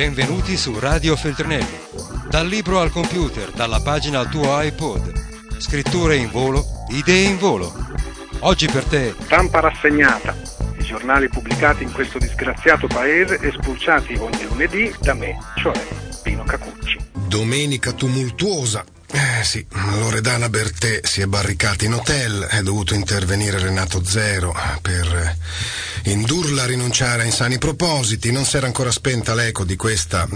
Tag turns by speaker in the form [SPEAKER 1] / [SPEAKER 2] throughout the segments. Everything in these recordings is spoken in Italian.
[SPEAKER 1] Benvenuti su Radio Feltrinelli. Dal libro al computer, dalla pagina al tuo iPod. Scritture in volo, idee in volo. Oggi per te.
[SPEAKER 2] Stampa rassegnata. I giornali pubblicati in questo disgraziato paese e spulciati ogni lunedì da me, cioè Pino Cacucci.
[SPEAKER 3] Domenica tumultuosa. Eh sì, Loredana Bertè si è barricata in hotel, è dovuto intervenire Renato Zero per indurla a rinunciare a insani propositi. Non si era ancora spenta l'eco di questa,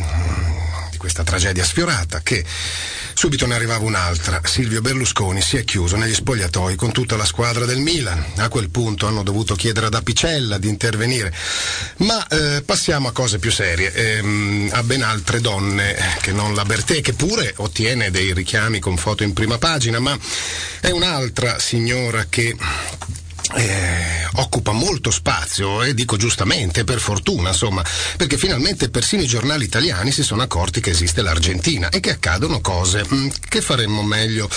[SPEAKER 3] di questa tragedia sfiorata che subito ne arrivava un'altra. Silvio Berlusconi si è chiuso negli spogliatoi con tutta la squadra del Milan. A quel punto hanno dovuto chiedere ad Apicella di intervenire. Ma eh, passiamo a cose più serie, ehm, a ben altre donne che non la Bertè, che pure ottiene dei richiami con foto in prima pagina, ma è un'altra signora che eh, occupa molto spazio e dico giustamente, per fortuna, insomma, perché finalmente persino i giornali italiani si sono accorti che esiste l'Argentina e che accadono cose mm, che faremmo meglio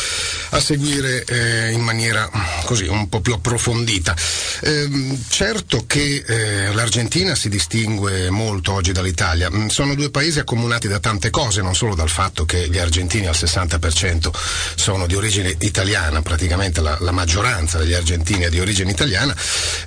[SPEAKER 3] a seguire eh, in maniera così un po' più approfondita. Eh, certo che eh, l'Argentina si distingue molto oggi dall'Italia, mm, sono due paesi accomunati da tante cose, non solo dal fatto che gli argentini al 60% sono di origine italiana, praticamente la, la maggioranza degli argentini è di origine italiana.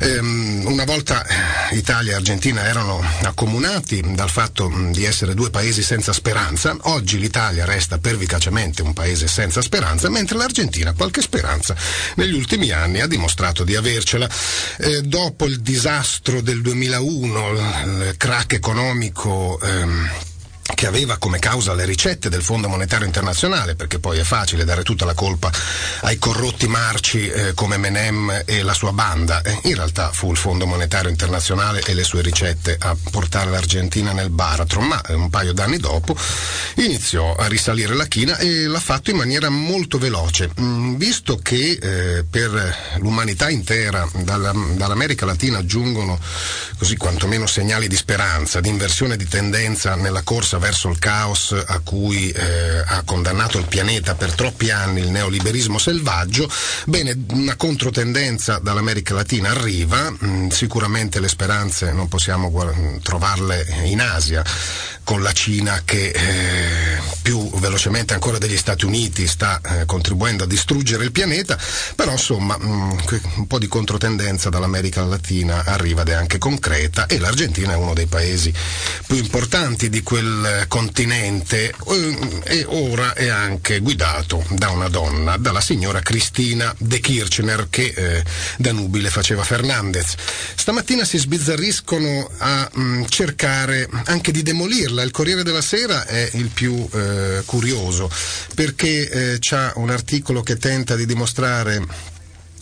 [SPEAKER 3] Ehm, una volta Italia e Argentina erano accomunati dal fatto di essere due paesi senza speranza, oggi l'Italia resta pervicacemente un paese senza speranza, mentre l'Argentina qualche speranza negli ultimi anni ha dimostrato di avercela. Eh, dopo il disastro del 2001, il crack economico ehm, che aveva come causa le ricette del Fondo Monetario Internazionale, perché poi è facile dare tutta la colpa ai corrotti marci eh, come Menem e la sua banda. Eh, in realtà fu il Fondo Monetario Internazionale e le sue ricette a portare l'Argentina nel baratro, ma eh, un paio d'anni dopo iniziò a risalire la china e l'ha fatto in maniera molto veloce. Mm, visto che eh, per l'umanità intera dalla, dall'America Latina giungono così quantomeno segnali di speranza, di inversione di tendenza nella corsa verso il caos a cui eh, ha condannato il pianeta per troppi anni il neoliberismo selvaggio, bene, una controtendenza dall'America Latina arriva, mh, mm, sicuramente le speranze non possiamo guard- trovarle in Asia, con la Cina che eh, più velocemente ancora degli Stati Uniti sta eh, contribuendo a distruggere il pianeta, però insomma mh, mm, un po' di controtendenza dall'America Latina arriva ed è anche concreta e l'Argentina è uno dei paesi più importanti di quel continente eh, e ora è anche guidato da una donna, dalla signora Cristina De Kirchner che eh, da nubile faceva Fernandez. Stamattina si sbizzarriscono a mh, mm, cercare anche di demolirla. Il Corriere della Sera è il più eh, curioso perché eh, c'ha un articolo che tenta di dimostrare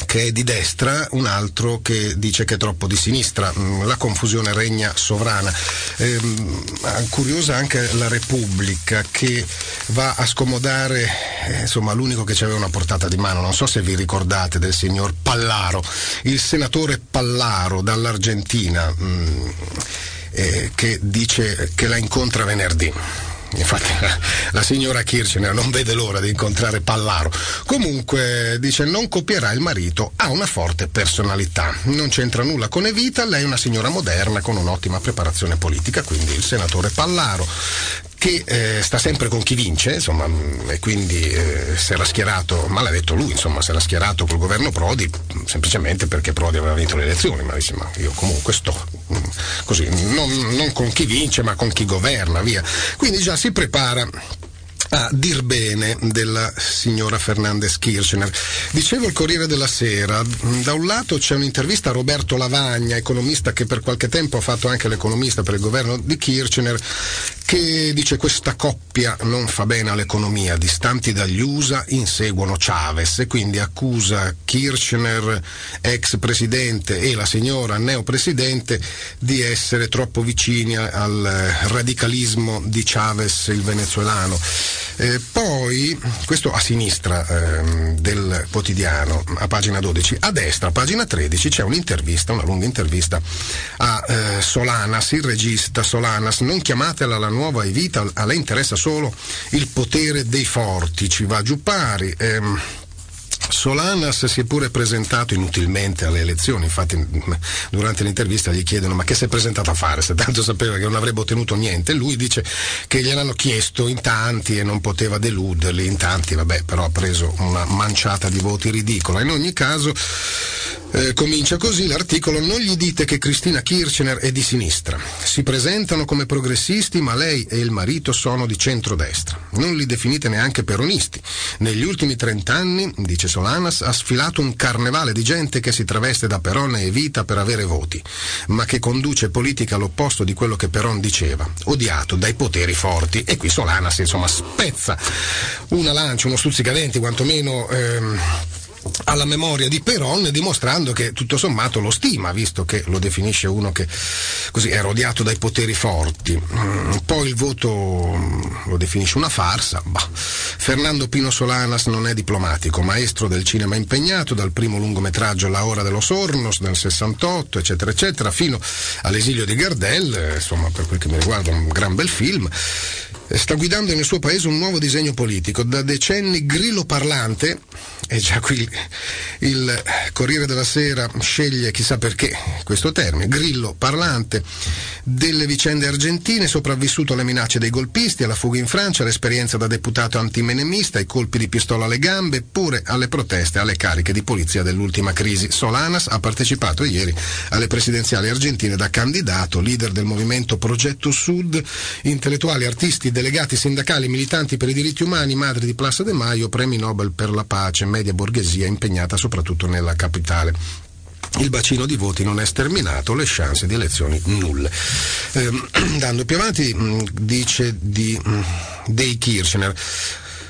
[SPEAKER 3] che è di destra, un altro che dice che è troppo di sinistra. Mm, la confusione regna sovrana. Ehm, curiosa anche la Repubblica che va a scomodare eh, insomma, l'unico che ci aveva una portata di mano. Non so se vi ricordate del signor Pallaro, il senatore Pallaro dall'Argentina. Mm, eh, che dice che la incontra venerdì. Infatti la, la, signora Kirchner non vede l'ora di incontrare Pallaro. Comunque dice non copierà il marito, ha una forte personalità, non c'entra nulla con Evita, lei è una signora moderna con un'ottima preparazione politica, quindi il senatore Pallaro che eh, sta sempre con chi vince, insomma, mm, e quindi eh, si era schierato, ma l'ha detto lui, insomma, si era schierato col governo Prodi semplicemente perché Prodi aveva vinto le elezioni, ma dice, ma io comunque sto mm, così, non, non con chi vince, ma con chi governa, via. Quindi già si prepara a dir bene della signora Fernandez Kirchner. Dicevo il Corriere della Sera, da un lato c'è un'intervista a Roberto Lavagna, economista che per qualche tempo ha fatto anche l'economista per il governo di Kirchner, che dice questa coppia non fa bene all'economia, distanti dagli USA inseguono Chavez e quindi accusa Kirchner, ex presidente, e la signora neopresidente di essere troppo vicini al radicalismo di Chavez, il venezuelano. Eh, poi, questo a sinistra eh, del quotidiano, a pagina 12, a destra, a pagina 13, c'è un'intervista, una lunga intervista a eh, Solanas, il regista Solanas, non chiamatela la nuova Evita, a lei interessa solo il potere dei forti, ci va giù pari. Ehm, Solanas si è pure presentato inutilmente alle elezioni, infatti durante l'intervista gli chiedono ma che si è presentato a fare se tanto sapeva che non avrebbe ottenuto niente. Lui dice che gliel'hanno chiesto in tanti e non poteva deluderli, in tanti vabbè però ha preso una manciata di voti ridicola. In ogni caso eh, comincia così l'articolo, non gli dite che Cristina Kirchner è di sinistra, si presentano come progressisti ma lei e il marito sono di centrodestra, non li definite neanche peronisti. Negli ultimi trent'anni, dice Solanas, ha sfilato un carnevale di gente che si traveste da Peron e Vita per avere voti, ma che conduce politica all'opposto di quello che Peron diceva, odiato dai poteri forti. E qui Solanas insomma spezza una lancia, uno stuzzicadenti quantomeno... Ehm, alla memoria di Peron dimostrando che tutto sommato lo stima, visto che lo definisce uno che così era odiato dai poteri forti. Mm, poi il voto mm, lo definisce una farsa. Bah. Fernando Pino Solanas non è diplomatico, maestro del cinema impegnato dal primo lungometraggio La ora dello Sornos nel 68, eccetera, eccetera, fino all'esilio di Gardel, eh, insomma, per quel che mi riguarda un gran bel film sta guidando nel suo paese un nuovo disegno politico, da decenni grillo parlante, e già qui il Corriere della Sera sceglie chissà perché questo termine, grillo parlante delle vicende argentine, sopravvissuto alle minacce dei golpisti, alla fuga in Francia, all'esperienza da deputato antimenemista, ai colpi di pistola alle gambe, pure alle proteste, alle cariche di polizia dell'ultima crisi. Solanas ha partecipato ieri alle presidenziali argentine da candidato, leader del movimento Progetto Sud, intellettuali, artisti, delegati sindacali, militanti per i diritti umani, madri di Plaza de Maio, premi Nobel per la pace, media borghesia impegnata soprattutto nella capitale. Il bacino di voti non è sterminato, le chance di elezioni nulle. Eh, dando più avanti, mm, dice di, mm, dei Kirchner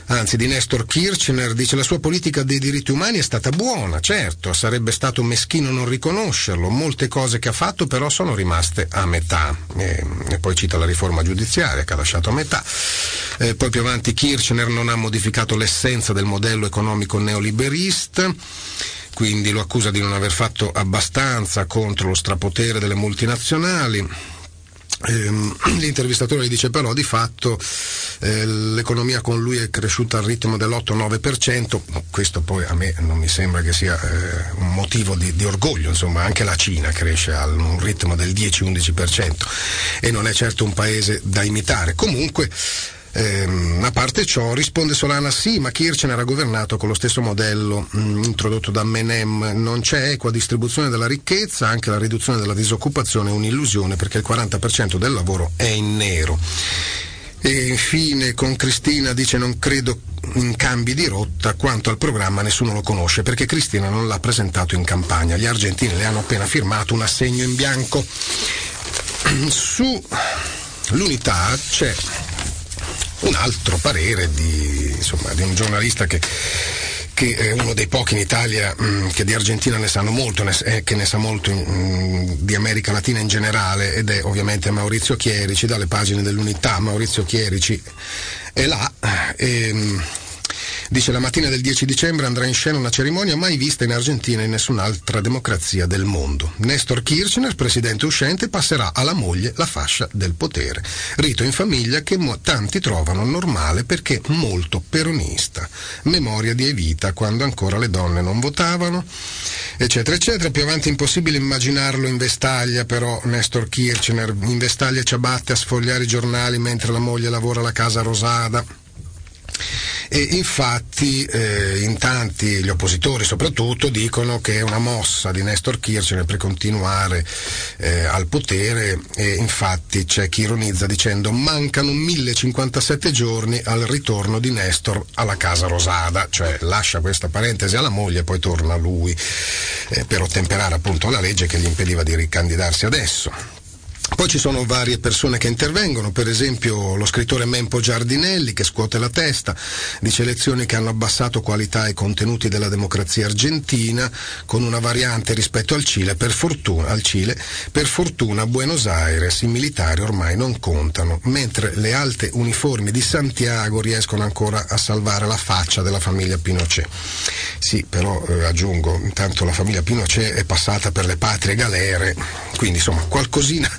[SPEAKER 3] anzi di Nestor Kirchner, dice la sua politica dei diritti umani è stata buona, certo, sarebbe stato meschino non riconoscerlo, molte cose che ha fatto però sono rimaste a metà, e, e poi cita la riforma giudiziaria che ha lasciato a metà, e poi più avanti Kirchner non ha modificato l'essenza del modello economico neoliberista, quindi lo accusa di non aver fatto abbastanza contro lo strapotere delle multinazionali l'intervistatore gli dice però di fatto eh, l'economia con lui è cresciuta al ritmo dell'8-9%, questo poi a me non mi sembra che sia eh, un motivo di, di, orgoglio, insomma anche la Cina cresce a un ritmo del 10-11% e non è certo un paese da imitare. Comunque Ehm, a parte ciò, risponde Solana sì, ma Kirchner ha governato con lo stesso modello mh, mm, introdotto da Menem. Non c'è equa distribuzione della ricchezza, anche la riduzione della disoccupazione è un'illusione perché il 40% del lavoro è in nero. E infine con Cristina dice non credo in cambi di rotta, quanto al programma nessuno lo conosce perché Cristina non l'ha presentato in campagna. Gli argentini le hanno appena firmato un assegno in bianco. Su l'unità c'è un altro parere di, insomma, di un giornalista che che è uno dei pochi in Italia mh, mm, che di Argentina ne sanno molto, ne, eh, che ne sa molto mh, mm, di America Latina in generale ed è ovviamente Maurizio Chierici dalle pagine dell'unità. Maurizio Chierici è là. E, mh, Dice la mattina del 10 dicembre andrà in scena una cerimonia mai vista in Argentina e in nessun'altra democrazia del mondo. Nestor Kirchner, presidente uscente, passerà alla moglie la fascia del potere. Rito in famiglia che mo- tanti trovano normale perché molto peronista. Memoria di Evita quando ancora le donne non votavano, eccetera, eccetera. Più avanti impossibile immaginarlo in vestaglia, però Nestor Kirchner in vestaglia ci abbatte a sfogliare i giornali mentre la moglie lavora alla casa rosada e infatti eh, in tanti, gli oppositori soprattutto, dicono che è una mossa di Nestor Kirchner per continuare eh, al potere e infatti c'è chi ironizza dicendo mancano 1057 giorni al ritorno di Nestor alla Casa Rosada, cioè lascia questa parentesi alla moglie e poi torna lui eh, per ottemperare appunto alla legge che gli impediva di ricandidarsi adesso. Poi ci sono varie persone che intervengono, per esempio lo scrittore Mempo Giardinelli che scuote la testa, dice elezioni che hanno abbassato qualità e contenuti della democrazia argentina con una variante rispetto al Cile, per fortuna, al Cile, per fortuna Buenos Aires i militari ormai non contano, mentre le alte uniformi di Santiago riescono ancora a salvare la faccia della famiglia Pinochet. Sì, però eh, aggiungo, intanto la famiglia Pinochet è passata per le patrie galere quindi insomma qualcosina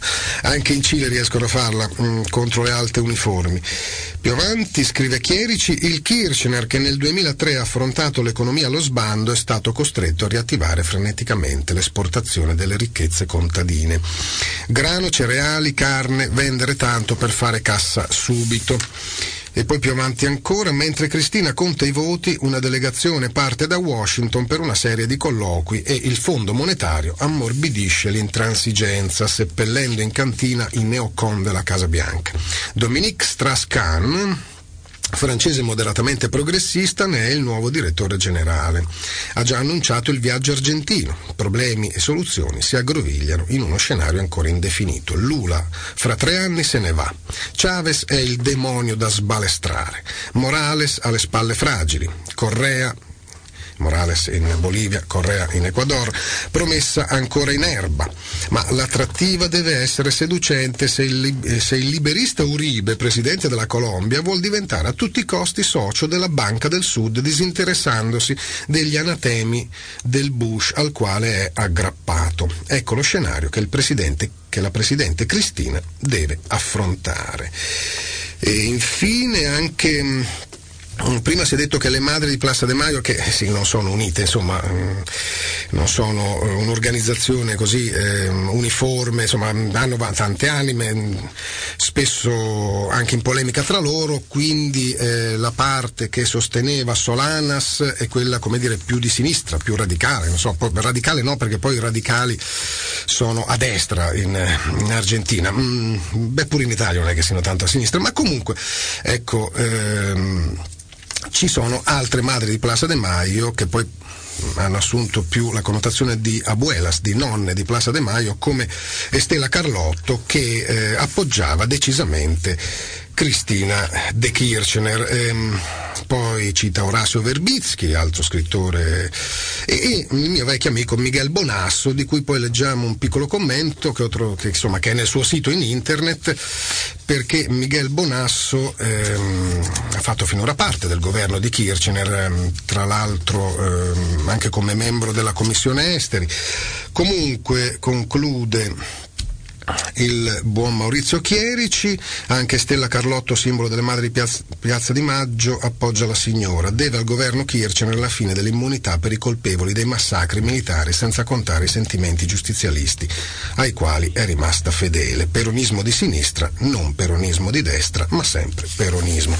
[SPEAKER 3] anche in Cile riescono a farla mh, mm, contro le alte uniformi. Più avanti scrive Chierici, il Kirchner che nel 2003 ha affrontato l'economia allo sbando è stato costretto a riattivare freneticamente l'esportazione delle ricchezze contadine. Grano, cereali, carne, vendere tanto per fare cassa subito. E poi più avanti ancora, mentre Cristina conta i voti, una delegazione parte da Washington per una serie di colloqui e il Fondo Monetario ammorbidisce l'intransigenza, seppellendo in cantina i neocon della Casa Bianca. Dominique Strauss-Kahn, francese moderatamente progressista, ne è il nuovo direttore generale. Ha già annunciato il viaggio argentino. Problemi e soluzioni si aggrovigliano in uno scenario ancora indefinito. Lula fra tre anni se ne va. Chavez è il demonio da sbalestrare. Morales ha le spalle fragili. Correa Morales in Bolivia, Correa in Ecuador, promessa ancora in erba. Ma l'attrattiva deve essere seducente se il, eh, se il liberista Uribe, presidente della Colombia, vuol diventare a tutti i costi socio della Banca del Sud, disinteressandosi degli anatemi del Bush al quale è aggrappato. Ecco lo scenario che, che la Presidente Cristina deve affrontare. E infine anche prima si è detto che le madri di Plaza De Maio, che sì, non sono unite, insomma, mm, non sono eh, un'organizzazione così eh, uniforme, insomma, hanno tante anime, spesso anche in polemica tra loro, quindi eh, la parte che sosteneva Solanas è quella, come dire, più di sinistra, più radicale, so, radicale no, perché poi i radicali sono a destra in, in Argentina, mm, beh pure in Italia non è che siano tanto a sinistra, ma comunque, ecco, ehm, ci sono altre madri di Plaza de Maio che poi hanno assunto più la connotazione di abuelas, di nonne di Plaza de Maio, come Estela Carlotto che eh, appoggiava decisamente Cristina De Kirchner. Ehm, poi cita Orazio Verbitsky, altro scrittore, e, e, il mio vecchio amico Miguel Bonasso, di cui poi leggiamo un piccolo commento che, otro, che, insomma, che è nel suo sito in internet, perché Miguel Bonasso ehm, ha fatto finora parte del governo di Kirchner, ehm, tra l'altro ehm, anche come membro della Commissione Esteri. Comunque conclude il buon Maurizio Chierici, anche Stella Carlotto, simbolo delle madri di Piazza, Piazza di Maggio, appoggia la signora, deve al governo Kirchner la fine dell'immunità per i colpevoli dei massacri militari, senza contare i sentimenti giustizialisti ai quali è rimasta fedele. Peronismo di sinistra, non peronismo di destra, ma sempre peronismo.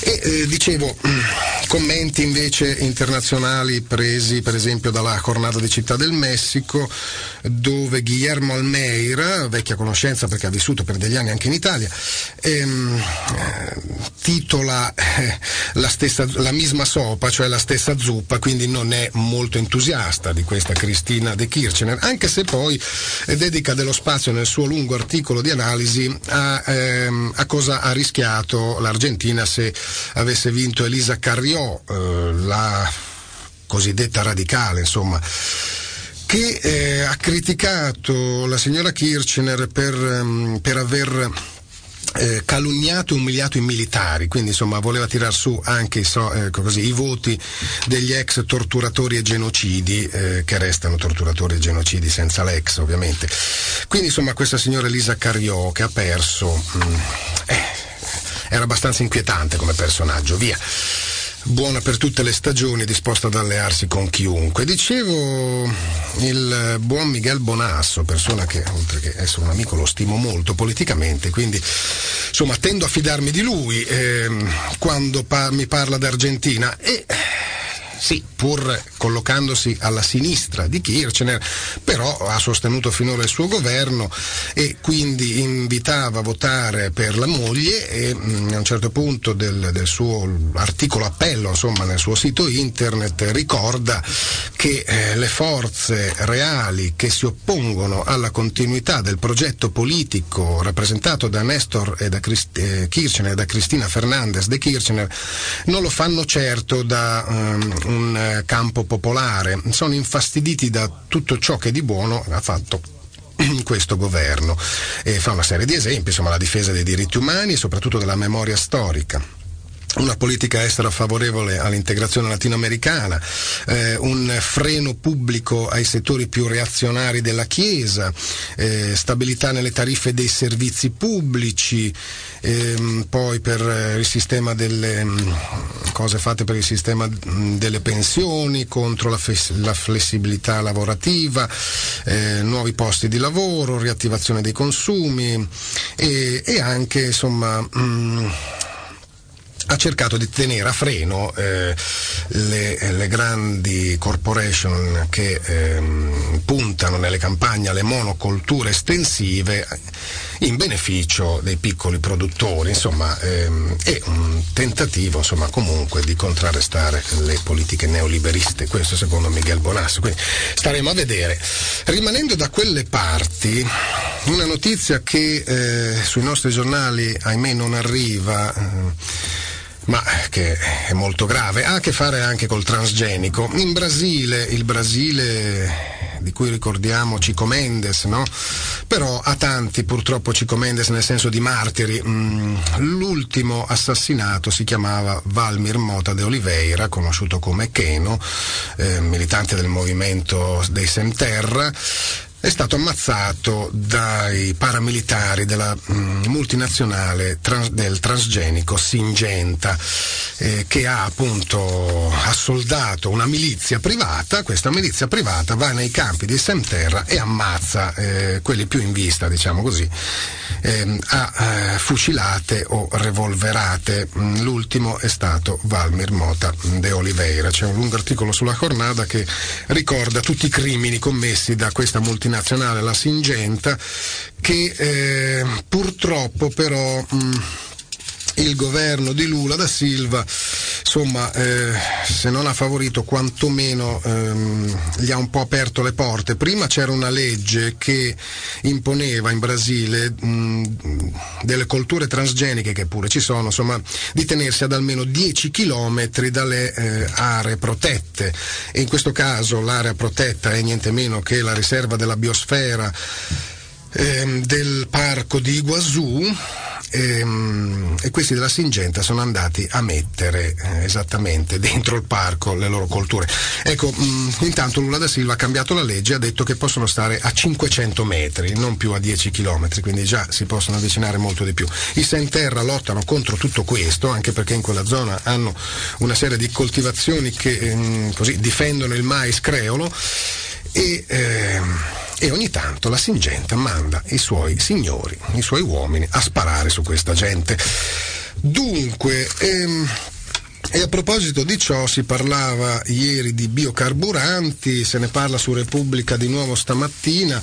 [SPEAKER 3] E eh, dicevo, commenti invece internazionali presi per esempio dalla Jornada di Città del Messico, dove Guillermo Almeida, vecchia conoscenza perché ha vissuto per degli anni anche in Italia, ehm, eh, titola eh, la, stessa, la misma sopa, cioè la stessa zuppa, quindi non è molto entusiasta di questa Cristina De Kirchner, anche se poi dedica dello spazio nel suo lungo articolo di analisi a, ehm, a cosa ha rischiato l'Argentina se avesse vinto Elisa Carriò, eh, la cosiddetta radicale, insomma che eh, ha criticato la signora Kirchner per, um, per aver eh, calunniato e umiliato i militari, quindi insomma voleva tirar su anche so, eh, così, i voti degli ex torturatori e genocidi, eh, che restano torturatori e genocidi senza l'ex ovviamente. Quindi insomma questa signora Elisa Carriò che ha perso... Mh, mm, eh, era abbastanza inquietante come personaggio, via. Buona per tutte le stagioni, disposta ad allearsi con chiunque. Dicevo, il buon Miguel Bonasso, persona che oltre che essere un amico lo stimo molto politicamente, quindi insomma tendo a fidarmi di lui eh, quando pa- mi parla d'Argentina e sì, pur collocandosi alla sinistra di Kirchner, però ha sostenuto finora il suo governo e quindi invitava a votare per la moglie e mh, mm, a un certo punto del, del, suo articolo appello, insomma, nel suo sito internet ricorda che eh, le forze reali che si oppongono alla continuità del progetto politico rappresentato da Nestor e da Christ- eh, Kirchner e da Cristina Fernandez de Kirchner non lo fanno certo da um, un eh, campo popolare, sono infastiditi da tutto ciò che di buono ha fatto questo governo. E fa una serie di esempi, insomma la difesa dei diritti umani e soprattutto della memoria storica una politica estera favorevole all'integrazione latinoamericana, eh, un freno pubblico ai settori più reazionari della Chiesa, eh, stabilità nelle tariffe dei servizi pubblici, ehm, poi per il sistema delle mm, cose fatte per il sistema mm, delle pensioni, contro la, la flessibilità lavorativa, eh, nuovi posti di lavoro, riattivazione dei consumi e, e anche insomma mh, mm, ha cercato di tenere a freno eh, le, le, grandi corporation che ehm, puntano nelle campagne alle monocolture estensive in beneficio dei piccoli produttori, insomma ehm, è un tentativo insomma, comunque di contrarrestare le politiche neoliberiste, questo secondo Miguel Bonasso, quindi staremo a vedere. Rimanendo da quelle parti, una notizia che eh, sui nostri giornali ahimè non arriva. Eh, ma che è molto grave, ha a che fare anche col transgenico. In Brasile, il Brasile di cui ricordiamo Cico Mendes, no? Però a tanti purtroppo Cico Mendes nel senso di martiri. Mm, l'ultimo assassinato si chiamava Valmir Mota de Oliveira, conosciuto come Keno, eh, militante del movimento dei Semterra è stato ammazzato dai paramilitari della mh, multinazionale trans, del transgenico Singenta eh, che ha appunto assoldato una milizia privata, questa milizia privata va nei campi di Semterra e ammazza eh, quelli più in vista, diciamo così, eh, a fucilate o revolverate. L'ultimo è stato Valmir Mota de Oliveira. C'è un lungo articolo sulla Cornada che ricorda tutti i crimini commessi da questa multinazionale multinazionale, la Singenta, che eh, purtroppo però mh, il governo di Lula da Silva insomma eh, se non ha favorito quantomeno ehm, gli ha un po' aperto le porte. Prima c'era una legge che imponeva in Brasile mh, delle colture transgeniche che pure ci sono insomma di tenersi ad almeno 10 km dalle eh, aree protette. E in questo caso l'area protetta è niente meno che la riserva della biosfera ehm, del parco di Iguazú e, ehm, e, questi della Singenta sono andati a mettere eh, esattamente dentro il parco le loro colture. Ecco, mh, mm, intanto Lula da Silva ha cambiato la legge e ha detto che possono stare a 500 metri, non più a 10 km, quindi già si possono avvicinare molto di più. I Senterra lottano contro tutto questo, anche perché in quella zona hanno una serie di coltivazioni che mh, mm, così difendono il mais creolo e, eh, e ogni tanto la Singenta manda i suoi signori, i suoi uomini a sparare su questa gente. Dunque, ehm, e a proposito di ciò si parlava ieri di biocarburanti, se ne parla su Repubblica di nuovo stamattina.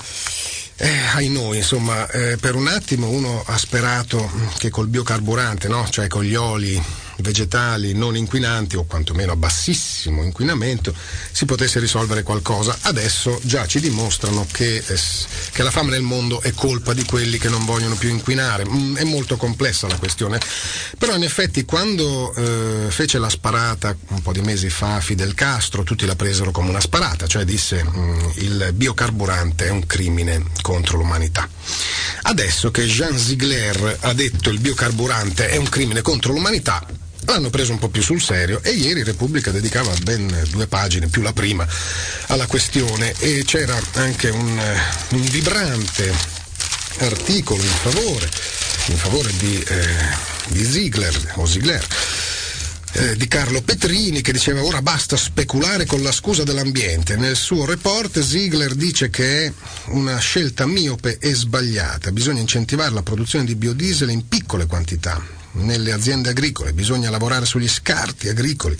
[SPEAKER 3] Eh, ai noi, insomma, eh, per un attimo uno ha sperato che col biocarburante, no? cioè con gli oli vegetali non inquinanti o quantomeno a bassissimo inquinamento si potesse risolvere qualcosa. Adesso già ci dimostrano che, eh, che la fame nel mondo è colpa di quelli che non vogliono più inquinare. Mm, è molto complessa la questione. Però in effetti quando eh, fece la sparata un po' di mesi fa Fidel Castro, tutti la presero come una sparata, cioè disse mm, il biocarburante è un crimine contro l'umanità. Adesso che Jean Ziegler ha detto il biocarburante è un crimine contro l'umanità, l'hanno preso un po' più sul serio e ieri Repubblica dedicava ben due pagine, più la prima, alla questione e c'era anche un, un vibrante articolo in favore, in favore di, eh, di Ziegler o Ziegler. Eh, di Carlo Petrini che diceva ora basta speculare con la scusa dell'ambiente. Nel suo report Ziegler dice che è una scelta miope e sbagliata. Bisogna incentivare la produzione di biodiesel in piccole quantità nelle aziende agricole, bisogna lavorare sugli scarti agricoli,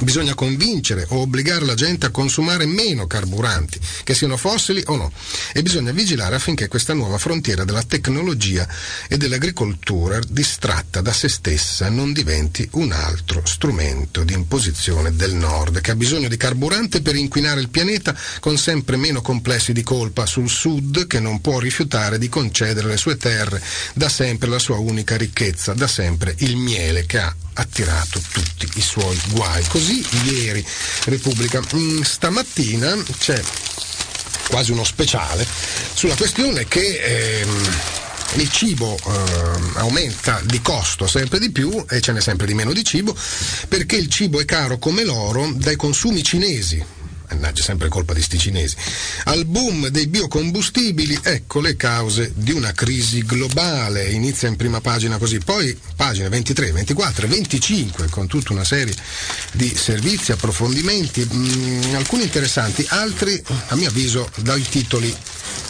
[SPEAKER 3] Bisogna convincere o obbligare la gente a consumare meno carburanti, che siano fossili o no, e bisogna vigilare affinché questa nuova frontiera della tecnologia e dell'agricoltura distratta da se stessa non diventi un altro strumento di imposizione del nord, che ha bisogno di carburante per inquinare il pianeta con sempre meno complessi di colpa sul sud che non può rifiutare di concedere le sue terre, da sempre la sua unica ricchezza, da sempre il miele che ha attirato tutti i suoi guai. Così ieri Repubblica. Mm, stamattina c'è quasi uno speciale sulla questione che ehm, il cibo eh, aumenta di costo sempre di più e ce n'è sempre di meno di cibo perché il cibo è caro come l'oro dai consumi cinesi mannaggia sempre colpa di sti cinesi, al boom dei biocombustibili, ecco le cause di una crisi globale. Inizia in prima pagina così, poi pagine 23, 24, 25 con tutta una serie di servizi, approfondimenti, mh, mm, alcuni interessanti, altri a mio avviso dai titoli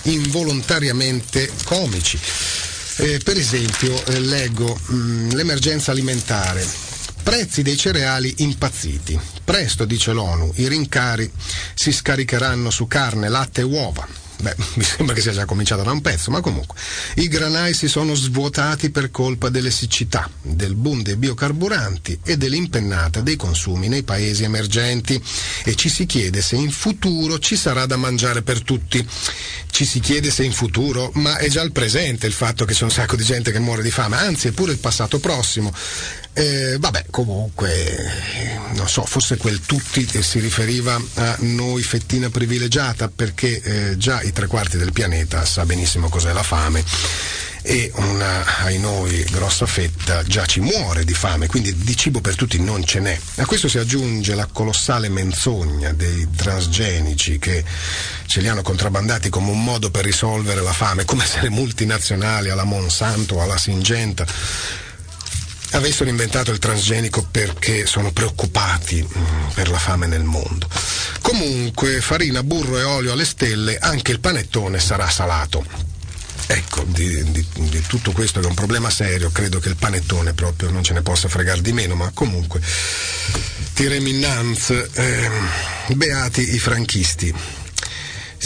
[SPEAKER 3] involontariamente comici. Eh, per esempio, eh, leggo mh, mm, l'emergenza alimentare Prezzi dei cereali impazziti. Presto, dice l'ONU, i rincari si scaricheranno su carne, latte e uova. Beh, mi sembra che sia già cominciato da un pezzo, ma comunque. I granai si sono svuotati per colpa delle siccità, del boom dei biocarburanti e dell'impennata dei consumi nei paesi emergenti. E ci si chiede se in futuro ci sarà da mangiare per tutti. Ci si chiede se in futuro, ma è già il presente il fatto che c'è un sacco di gente che muore di fame, anzi è pure il passato prossimo. Eh, vabbè, comunque, non so, forse quel tutti si riferiva a noi fettina privilegiata perché eh, già i tre quarti del pianeta sa benissimo cos'è la fame e una, ai noi, grossa fetta già ci muore di fame, quindi di cibo per tutti non ce n'è. A questo si aggiunge la colossale menzogna dei transgenici che ce li hanno contrabbandati come un modo per risolvere la fame, come se le multinazionali alla Monsanto, alla Singenta avessero inventato il transgenico perché sono preoccupati mm, per la fame nel mondo. Comunque, farina, burro e olio alle stelle, anche il panettone sarà salato. Ecco, di, di, di, tutto questo che è un problema serio, credo che il panettone proprio non ce ne possa fregare di meno, ma comunque tirem innanzi, eh, beati i franchisti.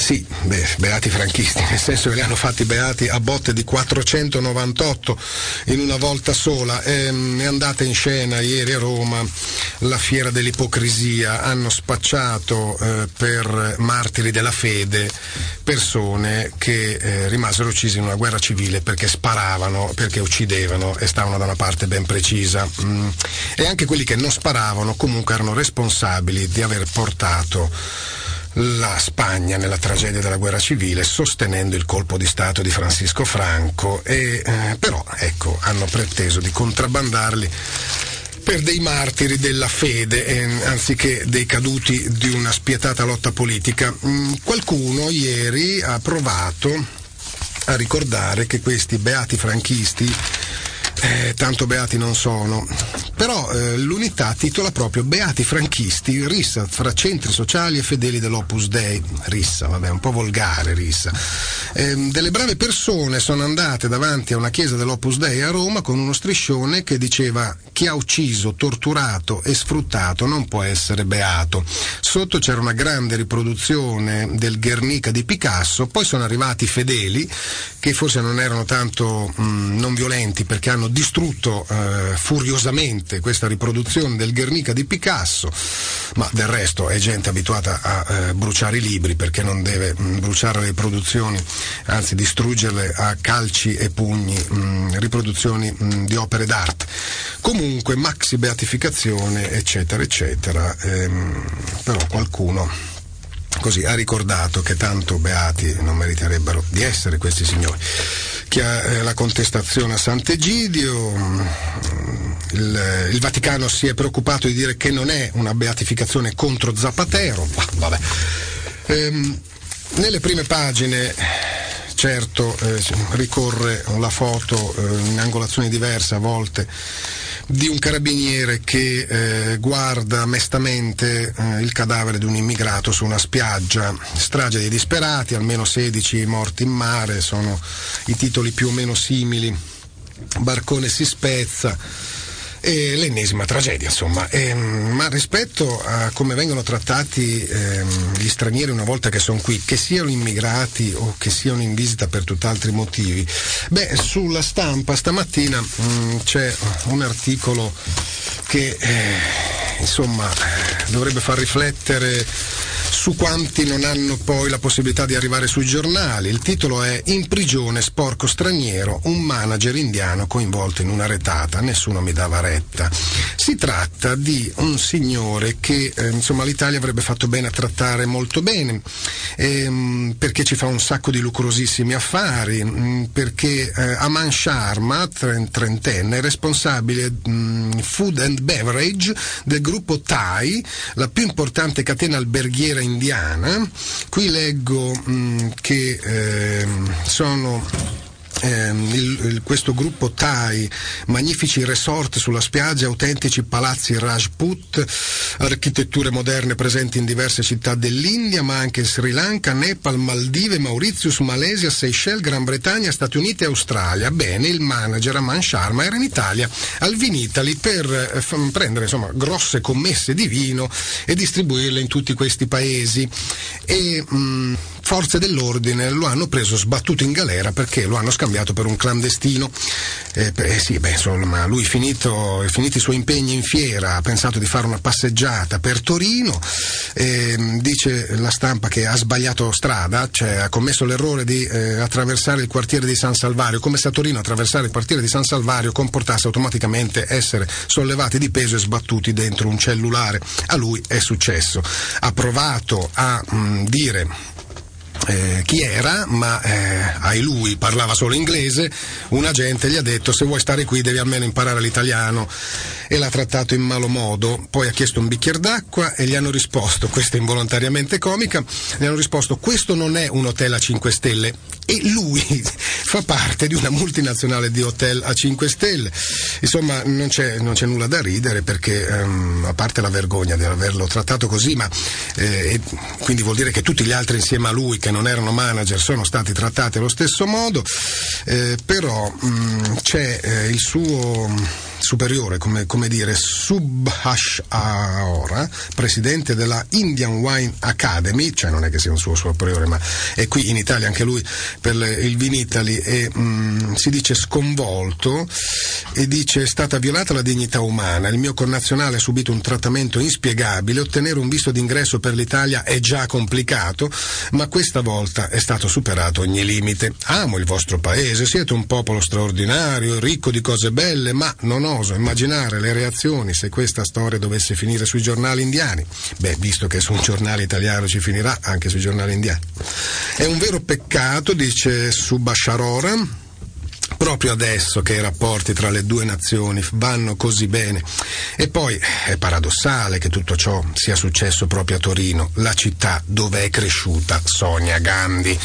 [SPEAKER 3] Sì, beh, beati franchisti, nel senso che li hanno fatti beati a botte di 498 in una volta sola. Ehm, è andata in scena ieri a Roma la fiera dell'ipocrisia, hanno spacciato eh, per martiri della fede persone che eh, rimasero uccise in una guerra civile perché sparavano, perché uccidevano e stavano da una parte ben precisa. Mm. E anche quelli che non sparavano comunque erano responsabili di aver portato la Spagna nella tragedia della guerra civile sostenendo il colpo di Stato di Francisco Franco e eh, però ecco hanno preteso di contrabbandarli per dei martiri della fede eh, anziché dei caduti di una spietata lotta politica. Mm, qualcuno ieri ha provato a ricordare che questi beati franchisti eh, tanto beati non sono. Però eh, l'unità titola proprio Beati franchisti, rissa fra centri sociali e fedeli dell'Opus Dei. Rissa, vabbè, un po' volgare rissa. Eh, delle brave persone sono andate davanti a una chiesa dell'Opus Dei a Roma con uno striscione che diceva chi ha ucciso, torturato e sfruttato non può essere beato. Sotto c'era una grande riproduzione del Guernica di Picasso, poi sono arrivati i fedeli che forse non erano tanto mh, mm, non violenti perché hanno distrutto eh, furiosamente questa riproduzione del Guernica di Picasso, ma del resto è gente abituata a eh, bruciare i libri perché non deve mh, mm, bruciare le produzioni, anzi distruggerle a calci e pugni, mh, mm, riproduzioni di opere d'arte. Comunque, maxi beatificazione, eccetera, eccetera, ehm, però qualcuno così ha ricordato che tanto beati non meriterebbero di essere questi signori. Eh, la contestazione a Sant'Egidio, mm, il, il, Vaticano si è preoccupato di dire che non è una beatificazione contro Zapatero, vabbè. Ehm, nelle prime pagine certo eh, ricorre la foto eh, in angolazioni diverse a volte di un carabiniere che eh, guarda mestamente eh, il cadavere di un immigrato su una spiaggia. Strage dei disperati, almeno 16 morti in mare, sono i titoli più o meno simili. Barcone si spezza e l'ennesima tragedia, insomma. E, ehm, ma rispetto a come vengono trattati ehm, gli stranieri una volta che sono qui, che siano immigrati o che siano in visita per tutt'altri motivi, beh, sulla stampa stamattina mh, mm, c'è un articolo che eh, insomma dovrebbe far riflettere su quanti non hanno poi la possibilità di arrivare sui giornali. Il titolo è In prigione sporco straniero, un manager indiano coinvolto in una retata, nessuno mi dava retta. Si tratta di un signore che eh, insomma l'Italia avrebbe fatto bene a trattare molto bene, ehm, perché ci fa un sacco di lucrosissimi affari, mh, mm, perché eh, Aman Sharma, trentenne, è responsabile mh, mm, food and beverage del gruppo Thai, la più importante catena alberghiera indiana. Qui leggo mh, mm, che eh, sono ehm, il, il, questo gruppo Thai, magnifici resort sulla spiaggia, autentici palazzi Rajput, architetture moderne presenti in diverse città dell'India, ma anche Sri Lanka, Nepal, Maldive, Mauritius, Malesia, Seychelles, Gran Bretagna, Stati Uniti e Australia. Bene, il manager Aman Sharma era in Italia al Vinitali per eh, f- prendere insomma, grosse commesse di vino e distribuirle in tutti questi paesi. E, mh, mm, forze dell'ordine lo hanno preso sbattuto in galera perché lo hanno scambiato per un clandestino. Eh, eh sì, beh, insomma, lui finito, finiti i suoi impegni in fiera ha pensato di fare una passeggiata per Torino, eh, dice la stampa che ha sbagliato strada, cioè ha commesso l'errore di eh, attraversare il quartiere di San Salvario, come se a Torino attraversare il quartiere di San Salvario comportasse automaticamente essere sollevati di peso e sbattuti dentro un cellulare. A lui è successo. Ha provato a mh, mm, dire eh, chi era, ma eh, ai lui parlava solo inglese, un agente gli ha detto se vuoi stare qui devi almeno imparare l'italiano e l'ha trattato in malo modo, poi ha chiesto un bicchiere d'acqua e gli hanno risposto, questa è involontariamente comica, gli hanno risposto questo non è un hotel a 5 stelle. E lui fa parte di una multinazionale di hotel a 5 stelle, insomma non c'è, non c'è nulla da ridere perché um, a parte la vergogna di averlo trattato così, ma eh, quindi vuol dire che tutti gli altri insieme a lui che non erano manager sono stati trattati allo stesso modo, eh, però mh, mm, c'è eh, il suo superiore, come, come dire, Subhash Aora, presidente della Indian Wine Academy, cioè non è che sia un suo superiore, ma è qui in Italia anche lui per il Vinitali e mh, mm, si dice sconvolto e dice è stata violata la dignità umana, il mio connazionale ha subito un trattamento inspiegabile, ottenere un visto d'ingresso per l'Italia è già complicato, ma questa volta è stato superato ogni limite. Amo il vostro paese, siete un popolo straordinario, ricco di cose belle, ma non ho oso immaginare le reazioni se questa storia dovesse finire sui giornali indiani. Beh, visto che su un giornale italiano ci finirà, anche sui giornali indiani. È un vero peccato, dice Subasharora, proprio adesso che i rapporti tra le due nazioni vanno così bene. E poi è paradossale che tutto ciò sia successo proprio a Torino, la città dove è cresciuta Sonia Gandhi.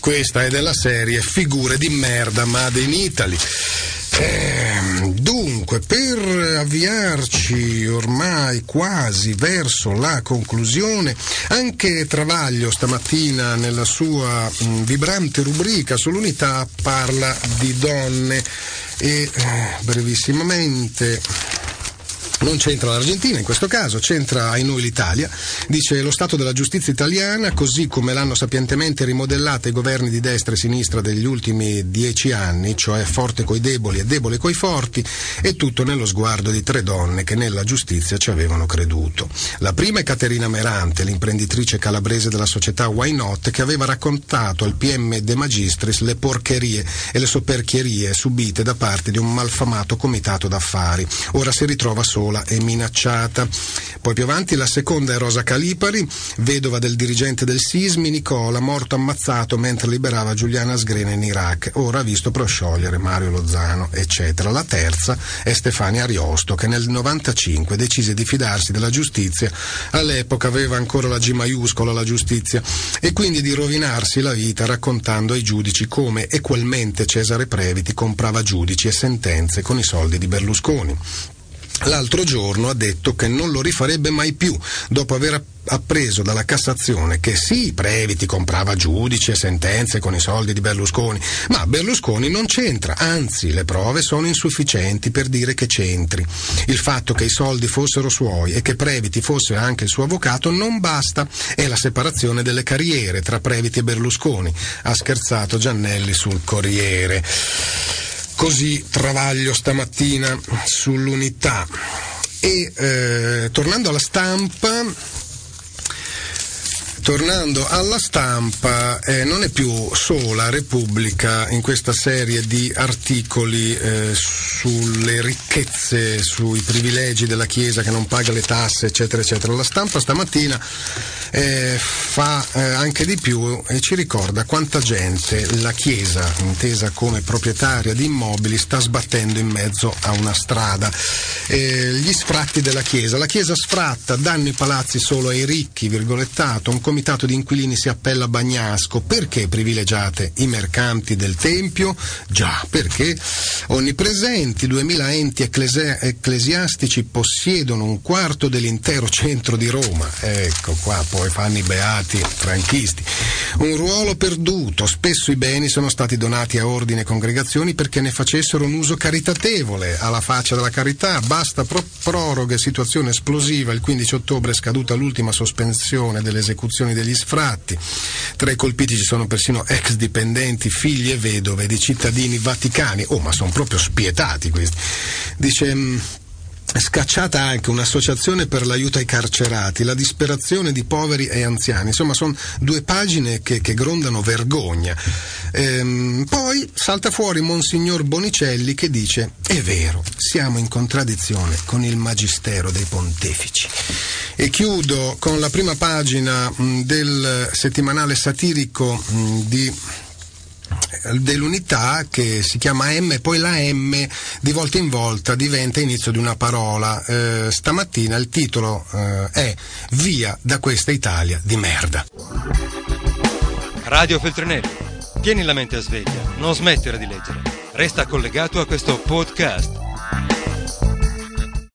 [SPEAKER 3] Questa è della serie Figure di merda Made in Italy. Eh, dunque, per avviarci ormai quasi verso la conclusione, anche Travaglio stamattina nella sua mh, vibrante rubrica sull'unità parla di donne e eh, brevissimamente non c'entra l'Argentina in questo caso, c'entra ai noi l'Italia. Dice lo Stato della giustizia italiana, così come l'hanno sapientemente rimodellata i governi di destra e sinistra degli ultimi dieci anni, cioè forte coi deboli e debole coi forti, è tutto nello sguardo di tre donne che nella giustizia ci avevano creduto. La prima è Caterina Merante, l'imprenditrice calabrese della società Why Not, che aveva raccontato al PM De Magistris le porcherie e le soperchierie subite da parte di un malfamato comitato d'affari. Ora si ritrova sola sola e minacciata. Poi più avanti la seconda è Rosa Calipari, vedova del dirigente del Sismi Nicola, morto ammazzato mentre liberava Giuliana Sgrena in Iraq, ora visto prosciogliere Mario Lozano, eccetera. La terza è Stefania Ariosto, che nel 95 decise di fidarsi della giustizia, all'epoca aveva ancora la G maiuscola la giustizia, e quindi di rovinarsi la vita raccontando ai giudici come equalmente Cesare Previti comprava giudici e sentenze con i soldi di Berlusconi l'altro giorno ha detto che non lo rifarebbe mai più, dopo aver appreso dalla Cassazione che sì, Previti comprava giudici e sentenze con i soldi di Berlusconi, ma Berlusconi non c'entra, anzi le prove sono insufficienti per dire che c'entri. Il fatto che i soldi fossero suoi e che Previti fosse anche il suo avvocato non basta, è la separazione delle carriere tra Previti e Berlusconi, ha scherzato Giannelli sul Corriere. Così travaglio stamattina sull'unità. E eh, tornando alla stampa, Tornando alla stampa, eh, non è più sola Repubblica in questa serie di articoli eh, sulle ricchezze, sui privilegi della Chiesa che non paga le tasse, eccetera, eccetera. La stampa stamattina eh, fa eh, anche di più e ci ricorda quanta gente la Chiesa, intesa come proprietaria di immobili, sta sbattendo in mezzo a una strada. Eh, gli sfratti della Chiesa. La Chiesa sfratta, danno i palazzi solo ai ricchi, virgolettato, un comitato di inquilini si appella a Bagnasco. Perché privilegiate i mercanti del Tempio? Già, perché onnipresenti, 2000 enti ecclesi- ecclesiastici possiedono un quarto dell'intero centro di Roma. Ecco qua, poi fanno i beati franchisti. Un ruolo perduto, spesso i beni sono stati donati a ordini e congregazioni perché ne facessero un uso caritatevole, alla faccia della carità, basta pro- proroghe, situazione esplosiva, il 15 ottobre è scaduta l'ultima sospensione delle esecuzioni degli sfratti. Tra i colpiti ci sono persino ex dipendenti, figli e vedove di cittadini vaticani. Oh, ma sono proprio spietati questi. Dice mm, scacciata anche un'associazione per l'aiuto ai carcerati, la disperazione di poveri e anziani. Insomma, sono due pagine che, che grondano vergogna. Ehm, poi salta fuori Monsignor Bonicelli che dice: È vero, siamo in contraddizione con il magistero dei pontefici. E chiudo con la prima pagina mh, del settimanale satirico mh, di dell'unità che si chiama M, poi la M di volta in volta diventa inizio di una parola. Eh, stamattina il titolo eh, è Via da questa Italia di merda.
[SPEAKER 1] Radio Feltrinelli, tieni la mente sveglia, non smettere di leggere. Resta collegato a questo podcast.